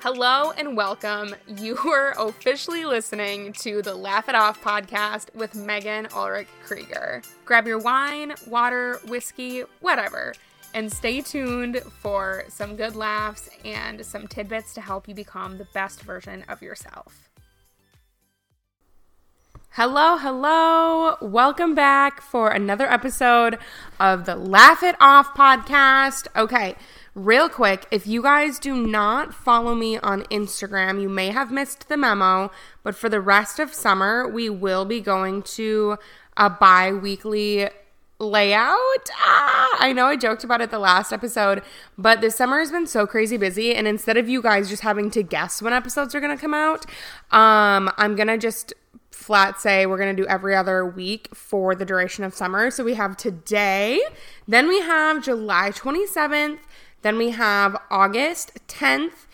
Hello and welcome. You are officially listening to the Laugh It Off podcast with Megan Ulrich Krieger. Grab your wine, water, whiskey, whatever, and stay tuned for some good laughs and some tidbits to help you become the best version of yourself. Hello, hello. Welcome back for another episode of the Laugh It Off podcast. Okay. Real quick, if you guys do not follow me on Instagram, you may have missed the memo, but for the rest of summer, we will be going to a bi weekly layout. Ah, I know I joked about it the last episode, but this summer has been so crazy busy. And instead of you guys just having to guess when episodes are going to come out, um, I'm going to just flat say we're going to do every other week for the duration of summer. So we have today, then we have July 27th. Then we have August 10th,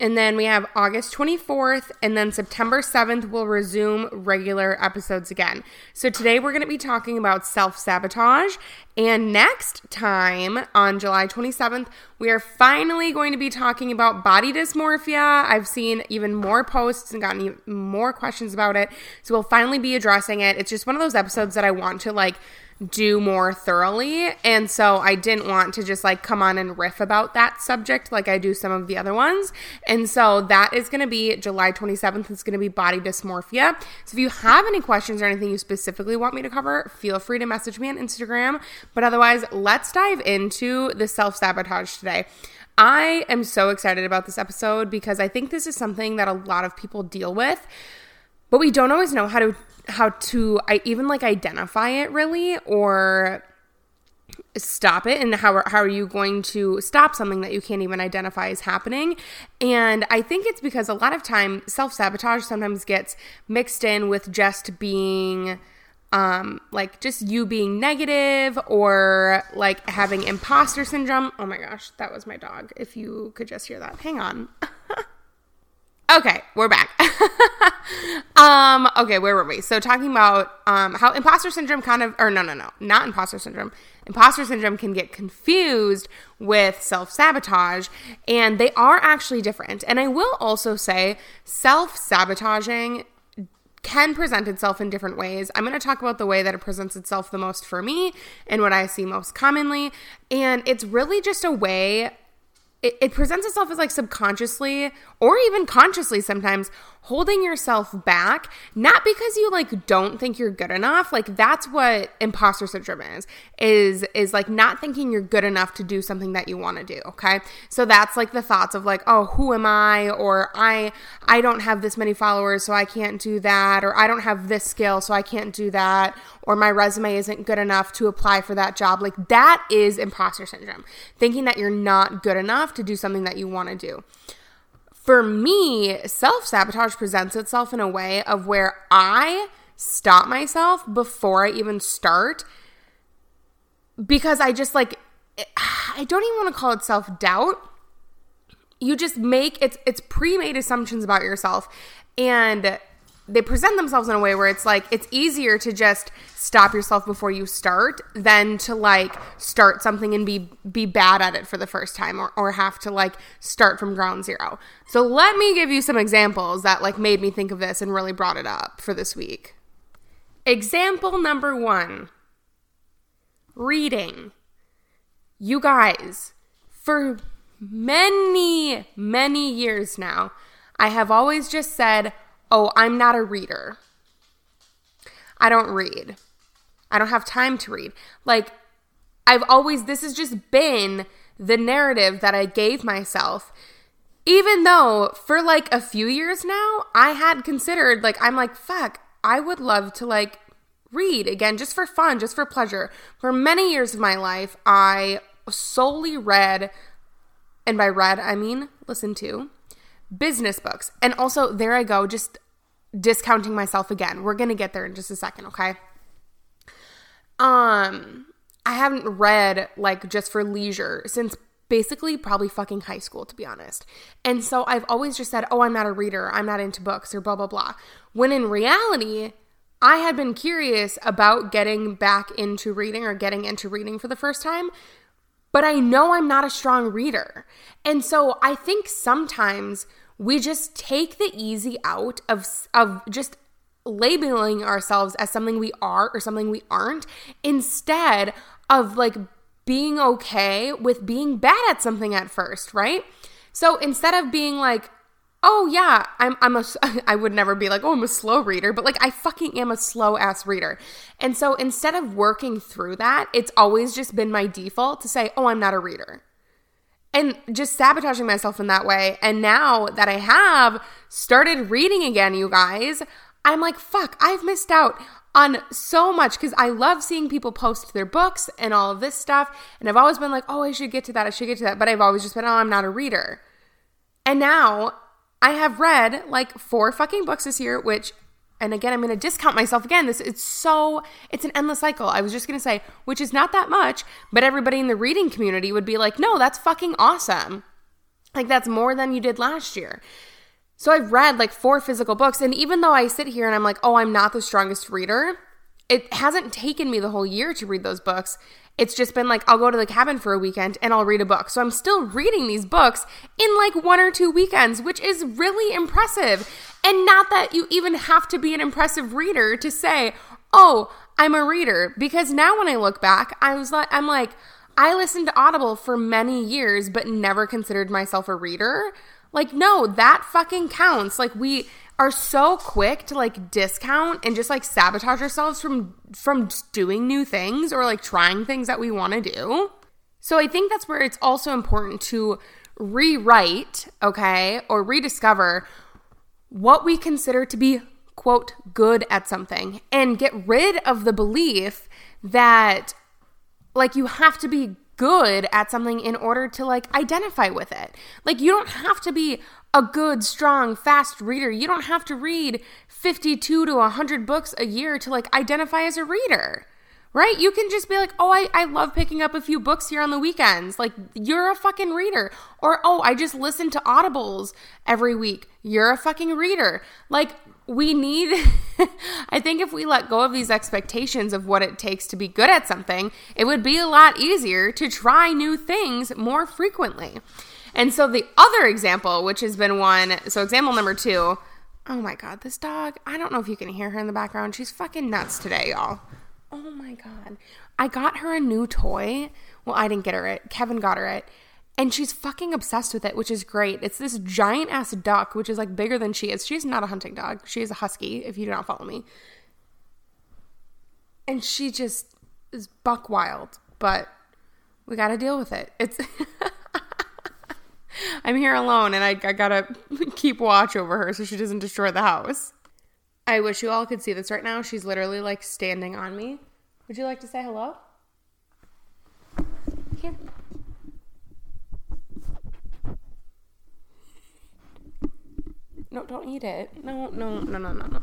and then we have August 24th, and then September 7th, we'll resume regular episodes again. So today we're going to be talking about self sabotage. And next time on July 27th, we are finally going to be talking about body dysmorphia. I've seen even more posts and gotten even more questions about it. So we'll finally be addressing it. It's just one of those episodes that I want to like do more thoroughly. And so I didn't want to just like come on and riff about that subject like I do some of the other ones. And so that is going to be July 27th. It's going to be body dysmorphia. So if you have any questions or anything you specifically want me to cover, feel free to message me on Instagram. But otherwise, let's dive into the self sabotage today. I am so excited about this episode because I think this is something that a lot of people deal with but we don't always know how to how to I even like identify it really or stop it. And how are, how are you going to stop something that you can't even identify as happening? And i think it's because a lot of time self-sabotage sometimes gets mixed in with just being um like just you being negative or like having imposter syndrome. Oh my gosh that was my dog if you could just hear that. Hang on Okay, we're back. um, okay, where were we? So talking about um how imposter syndrome kind of or no no no, not imposter syndrome. Imposter syndrome can get confused with self-sabotage and they are actually different. And I will also say self-sabotaging can present itself in different ways. I'm going to talk about the way that it presents itself the most for me and what I see most commonly. And it's really just a way it, it presents itself as like subconsciously or even consciously sometimes holding yourself back not because you like don't think you're good enough like that's what imposter syndrome is is is like not thinking you're good enough to do something that you want to do okay? So that's like the thoughts of like oh who am i? Or i i don't have this many followers so i can't do that. Or i don't have this skill so i can't do that. Or my resume isn't good enough to apply for that job. Like that is imposter syndrome. Thinking that you're not good enough to do something that you want to do for me, self sabotage presents itself in a way of where I stop myself before I even start because I just like, I don't even want to call it self doubt. You just make it's it's pre-made assumptions about yourself and they present themselves in a way where it's like it's easier to just stop yourself before you start than to like start something and be be bad at it for the first time or, or have to like start from ground zero. So let me give you some examples that like made me think of this and really brought it up for this week. Example number one reading. You guys for many many years now i have always just said oh, I'm not a reader. I don't read. I don't have time to read. Like, I've always, this has just been the narrative that I gave myself. Even though for like a few years now, I had considered, like, I'm like, fuck, I would love to like read again, just for fun, just for pleasure. For many years of my life, I solely read, and by read, I mean listen to, business books. And also, there I go, just discounting myself again. We're going to get there in just a second, okay? Um, I haven't read like just for leisure since basically probably fucking high school, to be honest. And so I've always just said, oh, I'm not a reader, I'm not into books, or blah, blah, blah. When in reality, I had been curious about getting back into reading or getting into reading for the first time but I know I'm not a strong reader. And so I think sometimes we just take the easy out of of just labeling ourselves as something we are or something we aren't instead of like being okay with being bad at something at first, right? So instead of being like, oh yeah, I'm I'm a I would never be like, oh, I'm a slow reader, but like I fucking am a slow ass reader. And so instead of working through that, it's always just been my default to say, oh, I'm not a reader. And just sabotaging myself in that way. And now that I have started reading again, you guys, I'm like, fuck, I've missed out on so much because I love seeing people post their books and all of this stuff. And I've always been like, oh, I should get to that. I should get to that. But I've always just been, oh, I'm not a reader. And now I have read like four fucking books this year, which, and again, I'm going to discount myself again. This it's so it's an endless cycle. I was just going to say, which is not that much, but everybody in the reading community would be like, no, that's fucking awesome. Like that's more than you did last year. So I've read like four physical books, and even though I sit here and I'm like, oh, I'm not the strongest reader, it hasn't taken me the whole year to read those books. It's just been like, I'll go to the cabin for a weekend and I'll read a book. So I'm still reading these books in like one or two weekends, which is really impressive. And not that you even have to be an impressive reader to say, oh, I'm a reader. Because now when I look back, I was like, I'm like, I listened to Audible for many years, but never considered myself a reader. Like, no, that fucking counts. Like, we, are so quick to like discount and just like sabotage ourselves from from doing new things or like trying things that we want to do. So I think that's where it's also important to rewrite, okay, or rediscover what we consider to be quote good at something and get rid of the belief that like you have to be good at something in order to like identify with it. Like you don't have to be a good, strong, fast reader. You don't have to read 52 to 100 books a year to like identify as a reader, right? You can just be like, oh, I, I love picking up a few books here on the weekends. Like, you're a fucking reader. Or, oh, I just listen to audibles every week. You're a fucking reader. Like, we need, I think if we let go of these expectations of what it takes to be good at something, it would be a lot easier to try new things more frequently. And so the other example, which has been one, so example number two, oh my God, this dog, I don't know if you can hear her in the background. She's fucking nuts today, y'all. Oh my God. I got her a new toy. Well, I didn't get her it. Kevin got her it. And she's fucking obsessed with it, which is great. It's this giant ass duck, which is like bigger than she is. She's not a hunting dog. She is a husky, if you do not follow me. And she just is buck wild, but we got to deal with it. It's. I'm here alone and I, I gotta keep watch over her so she doesn't destroy the house. I wish you all could see this right now. She's literally like standing on me. Would you like to say hello? Here. No, don't eat it. No, no, no, no, no, no.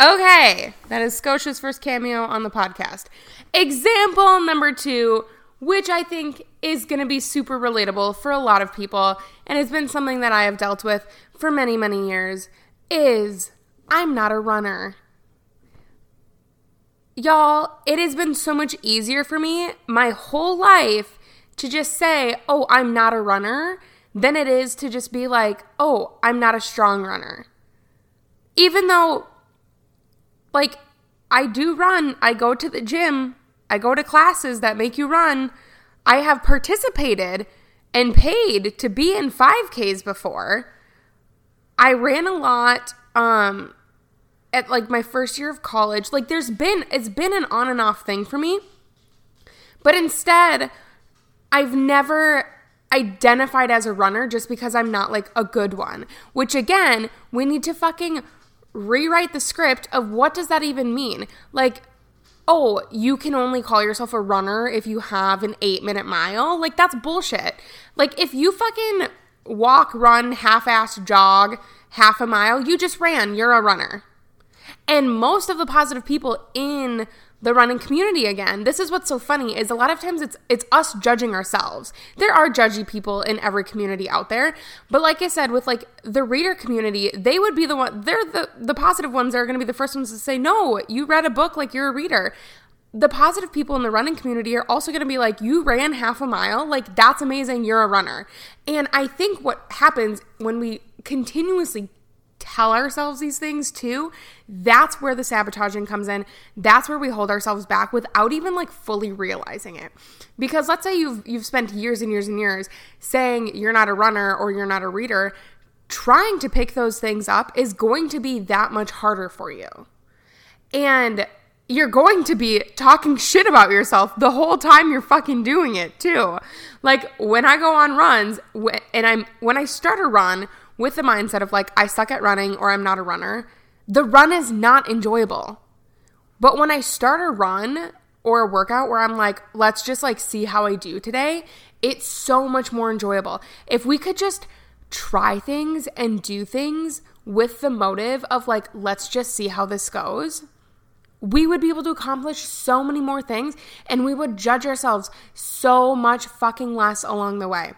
Okay, that is Scotia's first cameo on the podcast. Example number two which I think is going to be super relatable for a lot of people and has been something that I have dealt with for many, many years, is I'm not a runner. Y'all, it has been so much easier for me my whole life to just say, oh, I'm not a runner, than it is to just be like, oh, I'm not a strong runner. Even though, like, I do run, I go to the gym, I go to classes that make you run. I have participated and paid to be in 5Ks before. I ran a lot um at like my first year of college. Like there's been it's been an on and off thing for me. But instead, I've never identified as a runner just because I'm not like a good one. Which again, we need to fucking rewrite the script of what does that even mean? Like oh, you can only call yourself a runner if you have an eight minute mile. Like, that's bullshit. Like, if you fucking walk, run, half ass jog half a mile, you just ran. You're a runner. And most of the positive people in the running community again. This is what's so funny is a lot of times it's it's us judging ourselves. There are judgy people in every community out there, but like I said with like the reader community, they would be the one they're the the positive ones that are going to be the first ones to say, "No, you read a book like you're a reader." the positive people in the running community are also going to be like, you ran half a mile. Like, that's amazing. You're a runner. And I think what happens when we continuously tell ourselves these things too, that's where the sabotaging comes in. That's where we hold ourselves back without even like fully realizing it. Because let's say you've you've spent years and years and years saying you're not a runner or you're not a reader, trying to pick those things up is going to be that much harder for you. And you're going to be talking shit about yourself the whole time you're fucking doing it too. Like when I go on runs and I'm when I start a run with the mindset of like I suck at running or I'm not a runner, the run is not enjoyable. But when I start a run or a workout where I'm like, let's just like see how I do today, it's so much more enjoyable. If we could just try things and do things with the motive of like, let's just see how this goes we would be able to accomplish so many more things and we would judge ourselves so much fucking less along the way.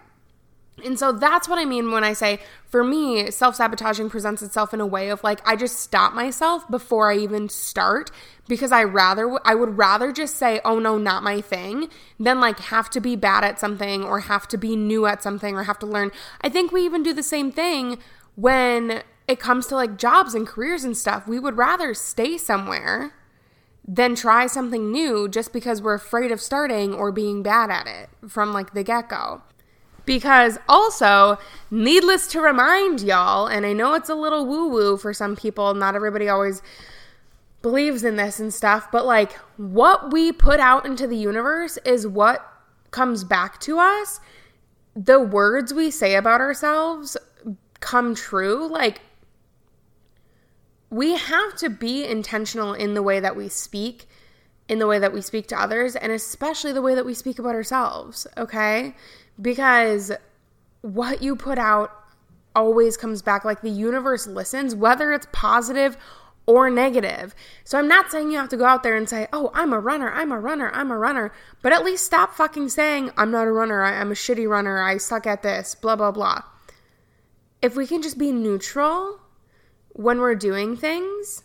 And so that's what I mean when I say, for me, self sabotaging presents itself in a way of like, I just stop myself before I even start because I rather, I would rather just say, oh no, not my thing, than like have to be bad at something or have to be new at something or have to learn. I think we even do the same thing when it comes to like jobs and careers and stuff. We would rather stay somewhere than try something new just because we're afraid of starting or being bad at it from like the get go. Because also, needless to remind y'all, and I know it's a little woo woo for some people, not everybody always believes in this and stuff, but like what we put out into the universe is what comes back to us. The words we say about ourselves come true. Like, we have to be intentional in the way that we speak, in the way that we speak to others, and especially the way that we speak about ourselves, okay? Because what you put out always comes back like the universe listens, whether it's positive or negative. So I'm not saying you have to go out there and say, oh, I'm a runner, I'm a runner, I'm a runner, but at least stop fucking saying, I'm not a runner, I'm a shitty runner, I suck at this, blah, blah, blah. If we can just be neutral when we're doing things,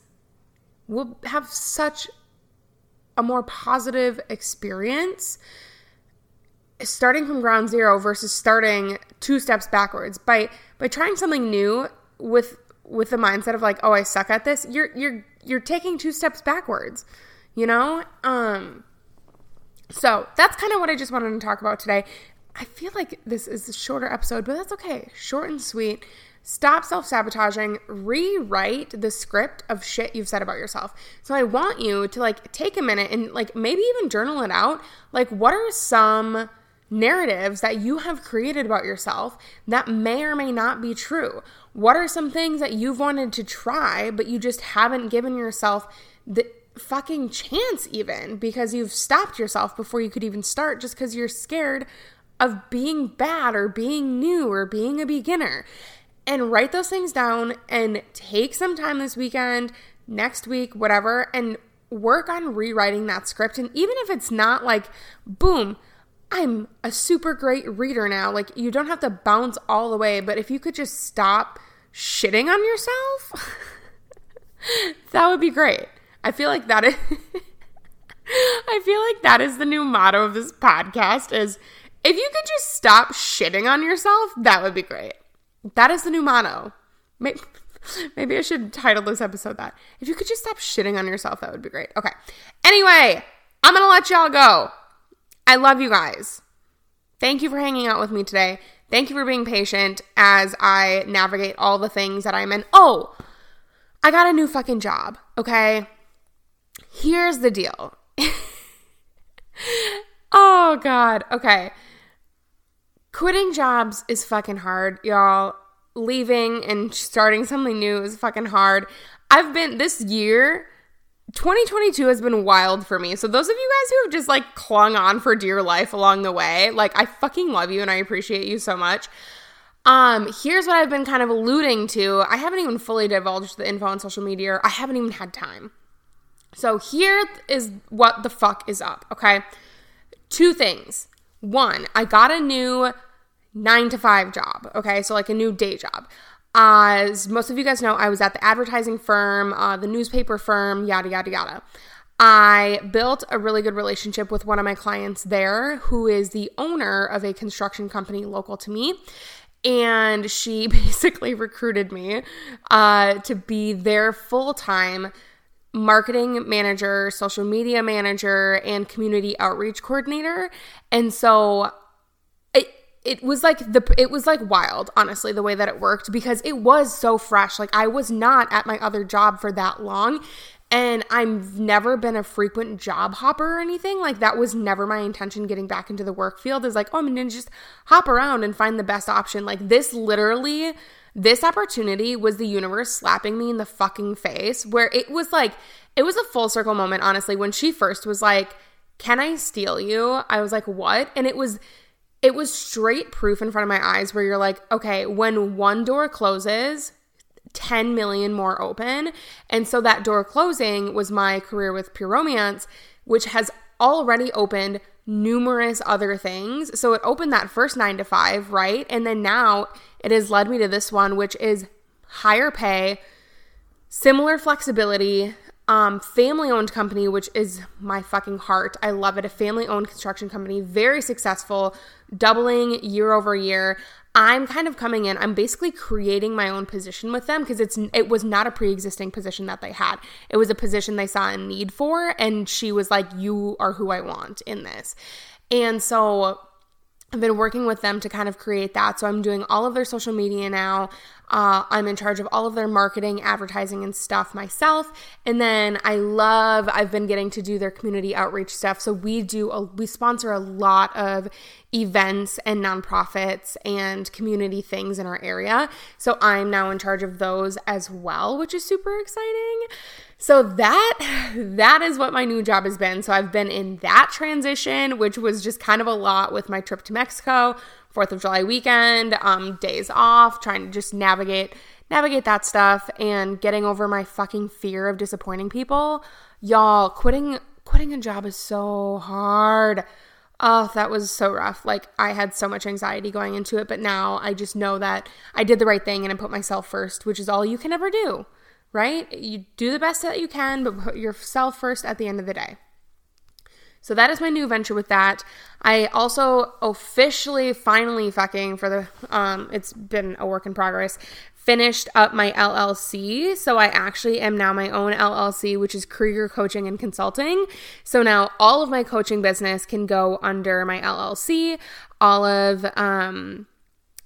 we'll have such a more positive experience starting from ground zero versus starting two steps backwards. By by trying something new with with the mindset of like oh I suck at this you're you're you're taking two steps backwards you know? Um so that's kind of what I just wanted to talk about today. I feel like this is a shorter episode but that's okay. Short and sweet Stop self sabotaging, rewrite the script of shit you've said about yourself. So I want you to like take a minute and like maybe even journal it out. Like, what are some narratives that you have created about yourself that may or may not be true? What are some things that you've wanted to try, but you just haven't given yourself the fucking chance, even because you've stopped yourself before you could even start just because you're scared of being bad or being new or being a beginner? And write those things down and take some time this weekend, next week, whatever, and work on rewriting that script. And even if it's not like, boom, I'm a super great reader now, like you don't have to bounce all the way, but if you could just stop shitting on yourself, that would be great. I feel like that is. I feel like that is the new motto of this podcast is if you could just stop shitting on yourself, that would be great. That is the new motto. Maybe, maybe I should title this episode that. If you could just stop shitting on yourself, that would be great. Okay. Anyway, I'm going to let y'all go. I love you guys. Thank you for hanging out with me today. Thank you for being patient as I navigate all the things that I'm in. Oh, I got a new fucking job, okay? Here's the deal. oh, God. Okay. Quitting jobs is fucking hard, y'all. Leaving and starting something new is fucking hard. I've been this year 2022 has been wild for me. So those of you guys who have just like clung on for dear life along the way, like I fucking love you and I appreciate you so much. Um, here's what I've been kind of alluding to. I haven't even fully divulged the info on social media. I haven't even had time. So here is what the fuck is up, okay? Two things. One, I got a new nine to five job. Okay, so like a new day job. As most of you guys know, I was at the advertising firm, uh, the newspaper firm, yada, yada, yada. I built a really good relationship with one of my clients there who is the owner of a construction company local to me. And she basically recruited me uh, to be their full time marketing manager, social media manager, and community outreach coordinator. And so it it was like the it was like wild, honestly, the way that it worked because it was so fresh. Like I was not at my other job for that long. And I've never been a frequent job hopper or anything. Like that was never my intention getting back into the work field is like, oh, I'm gonna just hop around and find the best option. Like this literally this opportunity was the universe slapping me in the fucking face, where it was like, it was a full circle moment, honestly. When she first was like, Can I steal you? I was like, What? And it was, it was straight proof in front of my eyes where you're like, okay, when one door closes, 10 million more open. And so that door closing was my career with Pure Romance, which has already opened numerous other things. So it opened that first nine to five, right? And then now it has led me to this one, which is higher pay, similar flexibility, um, family owned company, which is my fucking heart. I love it. A family owned construction company, very successful, doubling year over year. I'm kind of coming in. I'm basically creating my own position with them because it's it was not a pre-existing position that they had. It was a position they saw a need for and she was like you are who I want in this. And so I've been working with them to kind of create that. So I'm doing all of their social media now. Uh, I'm in charge of all of their marketing, advertising, and stuff myself. And then I love, I've been getting to do their community outreach stuff. So we do, a, we sponsor a lot of events and nonprofits and community things in our area. So I'm now in charge of those as well, which is super exciting. So that that is what my new job has been. So I've been in that transition, which was just kind of a lot with my trip to Mexico, 4th of July weekend, um days off, trying to just navigate navigate that stuff and getting over my fucking fear of disappointing people. Y'all, quitting quitting a job is so hard. Oh, that was so rough. Like, I had so much anxiety going into it, but now I just know that I did the right thing and I put myself first, which is all you can ever do, right? You do the best that you can, but put yourself first at the end of the day. So that is my new venture with that. I also officially, finally, fucking for the um, it's been a work in progress finished up my LLC. So I actually am now my own LLC, which is Krieger Coaching and Consulting. So now all of my coaching business can go under my LLC. All of um,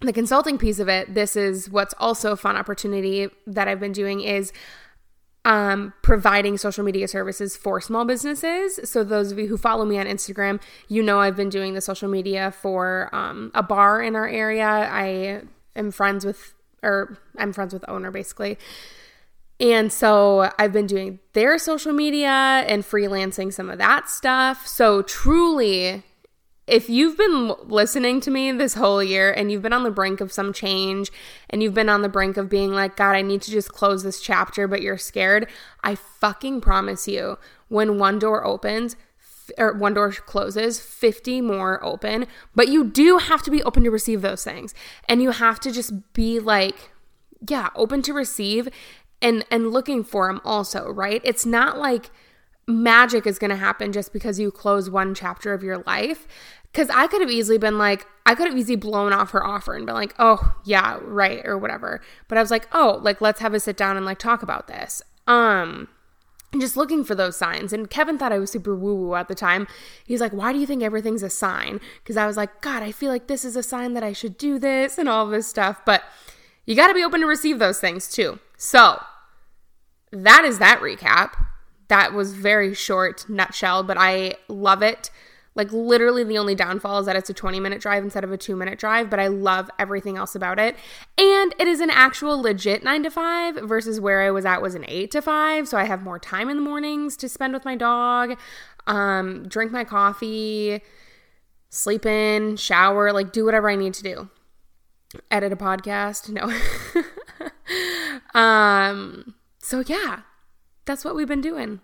the consulting piece of it, this is what's also a fun opportunity that I've been doing is um, providing social media services for small businesses. So, those of you who follow me on Instagram, you know I've been doing the social media for um, a bar in our area. I am friends with or I'm friends with owner basically. And so I've been doing their social media and freelancing some of that stuff. So truly, if you've been listening to me this whole year and you've been on the brink of some change and you've been on the brink of being like, God, I need to just close this chapter, but you're scared, I fucking promise you, when one door opens, or one door closes, 50 more open. But you do have to be open to receive those things. And you have to just be like, yeah, open to receive and and looking for them also, right? It's not like magic is going to happen just because you close one chapter of your life. Cause I could have easily been like, I could have easily blown off her offer and been like, oh, yeah, right, or whatever. But I was like, oh, like, let's have a sit down and like talk about this. Um, just looking for those signs. And Kevin thought I was super woo woo at the time. He's like, Why do you think everything's a sign? Because I was like, God, I feel like this is a sign that I should do this and all this stuff. But you got to be open to receive those things too. So that is that recap. That was very short, nutshell, but I love it. Like literally the only downfall is that it's a 20 minute drive instead of a 2 minute drive, but I love everything else about it. And it is an actual legit 9 to 5 versus where I was at was an 8 to 5, so I have more time in the mornings to spend with my dog, um drink my coffee, sleep in, shower, like do whatever I need to do. Edit a podcast, no. um so yeah, that's what we've been doing.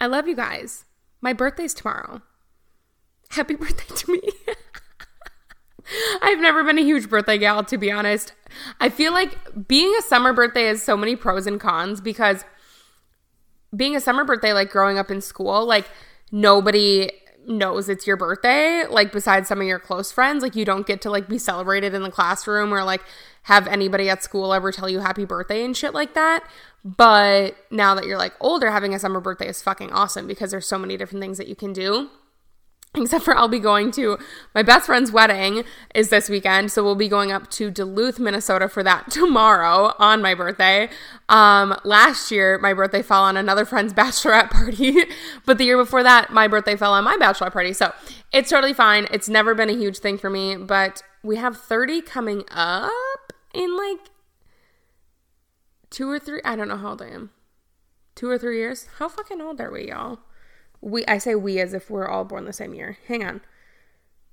I love you guys. My birthday's tomorrow happy birthday to me. I've never been a huge birthday gal, to be honest. I feel like being a summer birthday has so many pros and cons because being a summer birthday, like growing up in school, like nobody knows it's your birthday, like besides some of your close friends. Like you don't get to like be celebrated in the classroom or like have anybody at school ever tell you happy birthday and shit like that. But now that you're like older, having a summer birthday is fucking awesome because there's so many different things that you can do except for I'll be going to my best friend's wedding is this weekend, so we'll be going up to Duluth, Minnesota for that tomorrow on my birthday. Um, last year my birthday fell on another friend's bachelorette party, but the year before that my birthday fell on my bachelorette party. So it's totally fine. It's never been a huge thing for me, but we have 30 coming up in like two or three. I don't know how old I am. Two or three years. How fucking old are we, y'all? We I say we as if we're all born the same year. Hang on.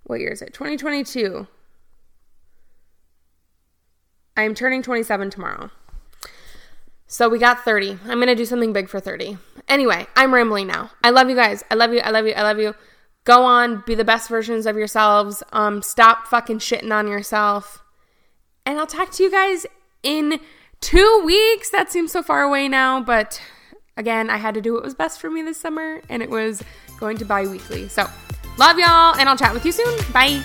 What year is it? 2022. I'm turning 27 tomorrow. So we got 30. I'm going to do something big for 30. Anyway, I'm rambling now. I love you guys. I love you. I love you. I love you. Go on, be the best versions of yourselves. Um stop fucking shitting on yourself. And I'll talk to you guys in 2 weeks. That seems so far away now, but Again, I had to do what was best for me this summer, and it was going to bi weekly. So, love y'all, and I'll chat with you soon. Bye.